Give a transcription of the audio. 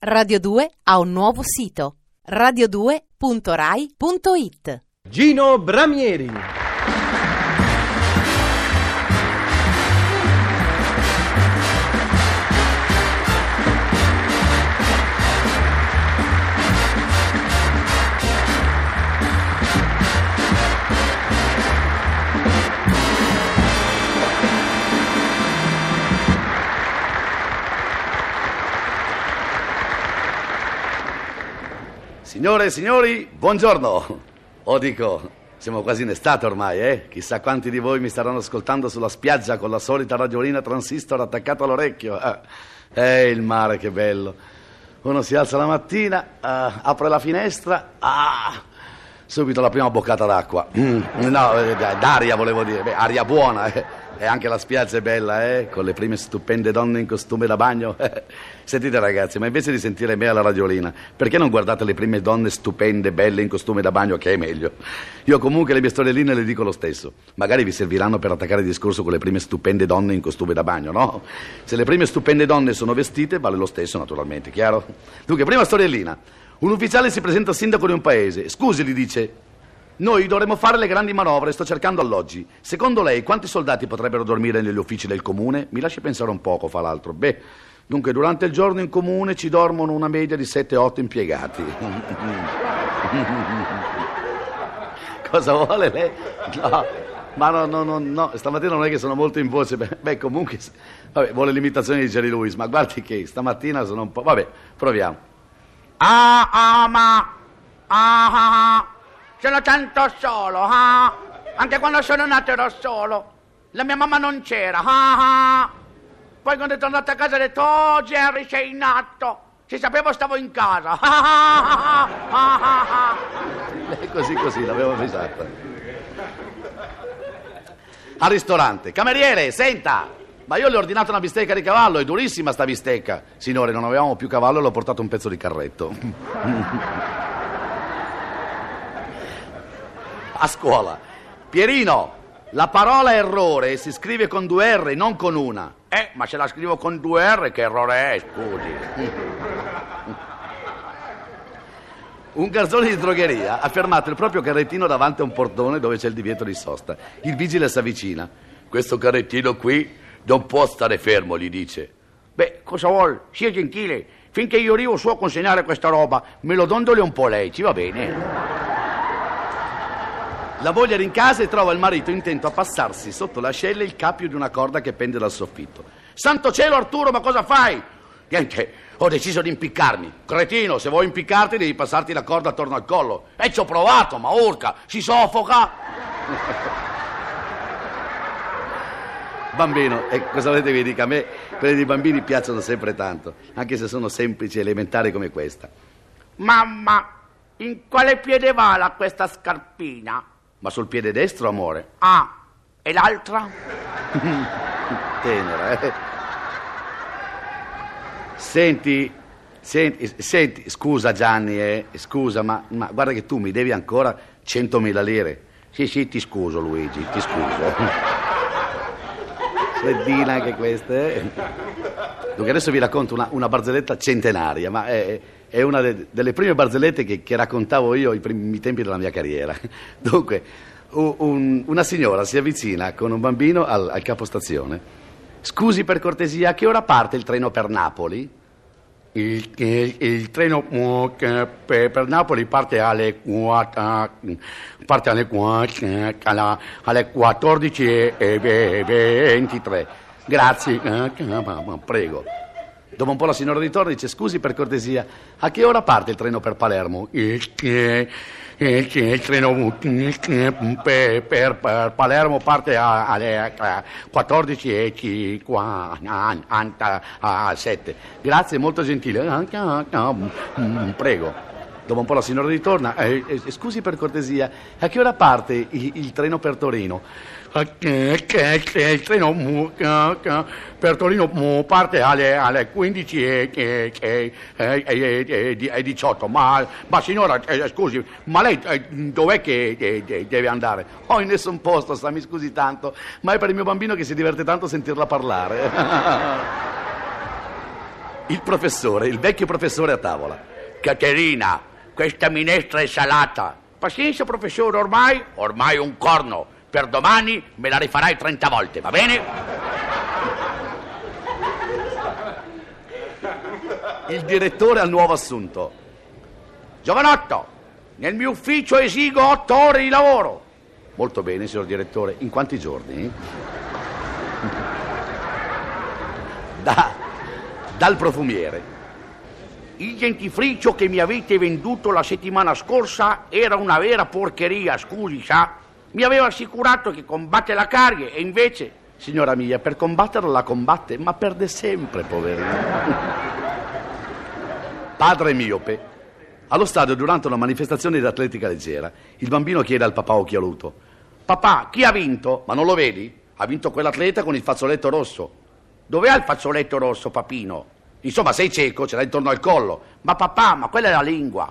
Radio 2 ha un nuovo sito radio2.rai.it Gino Bramieri. Signore e signori, buongiorno. O dico, siamo quasi in estate ormai, eh? Chissà quanti di voi mi staranno ascoltando sulla spiaggia con la solita radiolina transistor attaccata all'orecchio. Eh, eh, il mare, che bello. Uno si alza la mattina, eh, apre la finestra, ah, subito la prima boccata d'acqua. Mm, no, eh, d'aria volevo dire, Beh, aria buona, eh. E anche la spiaggia è bella, eh? Con le prime stupende donne in costume da bagno. Sentite ragazzi, ma invece di sentire me alla radiolina, perché non guardate le prime donne stupende, belle in costume da bagno, che è meglio? Io comunque le mie storielline le dico lo stesso. Magari vi serviranno per attaccare il discorso con le prime stupende donne in costume da bagno, no? Se le prime stupende donne sono vestite, vale lo stesso naturalmente, chiaro? Dunque, prima storiellina. Un ufficiale si presenta sindaco di un paese. Scusi, gli dice, noi dovremmo fare le grandi manovre, sto cercando alloggi. Secondo lei quanti soldati potrebbero dormire negli uffici del comune? Mi lasci pensare un poco, fa l'altro. Beh, dunque durante il giorno in comune ci dormono una media di 7-8 impiegati. Cosa vuole lei? No, ma no, no, no, no, stamattina non è che sono molto in voce. Beh, comunque, vabbè, vuole l'imitazione di Jerry Lewis, ma guardi che stamattina sono un po'... Vabbè, proviamo. Ah, ah, ma... Ah, ah, ah. Sono tanto solo, ah. Anche quando sono nato ero solo. La mia mamma non c'era, ah, ah. Poi quando è tornato a casa ho detto, oh Jerry sei nato. Se sapevo stavo in casa. Ah, ah. Lei così così, l'avevo avvisata. Al ristorante. Cameriere, senta! Ma io le ho ordinato una bistecca di cavallo, è durissima sta bistecca. Signore, non avevamo più cavallo e l'ho portato un pezzo di carretto. A scuola. Pierino, la parola errore si scrive con due R, non con una. Eh, ma se la scrivo con due R, che errore è, scusi? Un garzone di drogheria ha fermato il proprio carrettino davanti a un portone dove c'è il divieto di sosta. Il vigile si avvicina. Questo carrettino qui non può stare fermo, gli dice. Beh, cosa vuol? Sia gentile. Finché io arrivo su a consegnare questa roba, me lo dondoli un po' lei, ci va bene? La moglie era in casa e trova il marito intento a passarsi sotto l'ascella il cappio di una corda che pende dal soffitto. Santo cielo, Arturo, ma cosa fai? Niente, ho deciso di impiccarmi. Cretino, se vuoi impiccarti devi passarti la corda attorno al collo. E ci ho provato, ma urca, si soffoca. Bambino, e cosa volete che dica? A me quelli dei bambini piacciono sempre tanto, anche se sono semplici e elementari come questa. Mamma, in quale piede va la questa scarpina? Ma sul piede destro, amore? Ah, e l'altra? Tenera, eh? Senti, senti, senti, scusa Gianni, eh? Scusa, ma, ma guarda che tu mi devi ancora 100.000 lire. Sì, sì, ti scuso Luigi, ti scuso. Freddina anche questa, eh? Dunque adesso vi racconto una, una barzelletta centenaria, ma è, è una de, delle prime barzellette che, che, raccontavo io ai primi tempi della mia carriera. Dunque, un, una signora si avvicina con un bambino al, al capostazione. Scusi per cortesia, a che ora parte il treno per Napoli? Il, il, il, treno uh, per, per, Napoli parte alle, uh, parte alle, uh, alla, alle 14.23. Grazie, prego. Dopo un po' la signora ritorna e dice scusi per cortesia, a che ora parte il treno per Palermo? Il, il, il treno per, per, per, Palermo parte alle 14.57. Grazie, molto gentile. Prego. Dopo un po' la signora ritorna. Eh, eh, scusi per cortesia, a che ora parte il, il treno per Torino? il treno per Torino parte alle, alle 15 e, e, e, e, 18, ma, ma signora, eh, scusi, ma lei eh, dov'è che eh, deve andare? Oh, in nessun posto, sta, mi scusi tanto, ma è per il mio bambino che si diverte tanto a sentirla parlare. Il professore, il vecchio professore a tavola. Caterina, questa minestra è salata. Pazienza, professore, ormai, ormai un corno. Per domani me la rifarai 30 volte, va bene? Il direttore al nuovo assunto. Giovanotto, nel mio ufficio esigo otto ore di lavoro. Molto bene, signor direttore. In quanti giorni? Da, dal profumiere. Il dentifricio che mi avete venduto la settimana scorsa era una vera porcheria, scusi, sa? Mi aveva assicurato che combatte la carie e invece... Signora mia, per combatterla la combatte, ma perde sempre, poverino. Padre miope. Allo stadio, durante una manifestazione di atletica leggera, il bambino chiede al papà occhialuto: Papà, chi ha vinto? Ma non lo vedi? Ha vinto quell'atleta con il fazzoletto rosso. Dov'è il fazzoletto rosso, papino? Insomma, sei cieco, ce l'hai intorno al collo. Ma papà, ma quella è la lingua.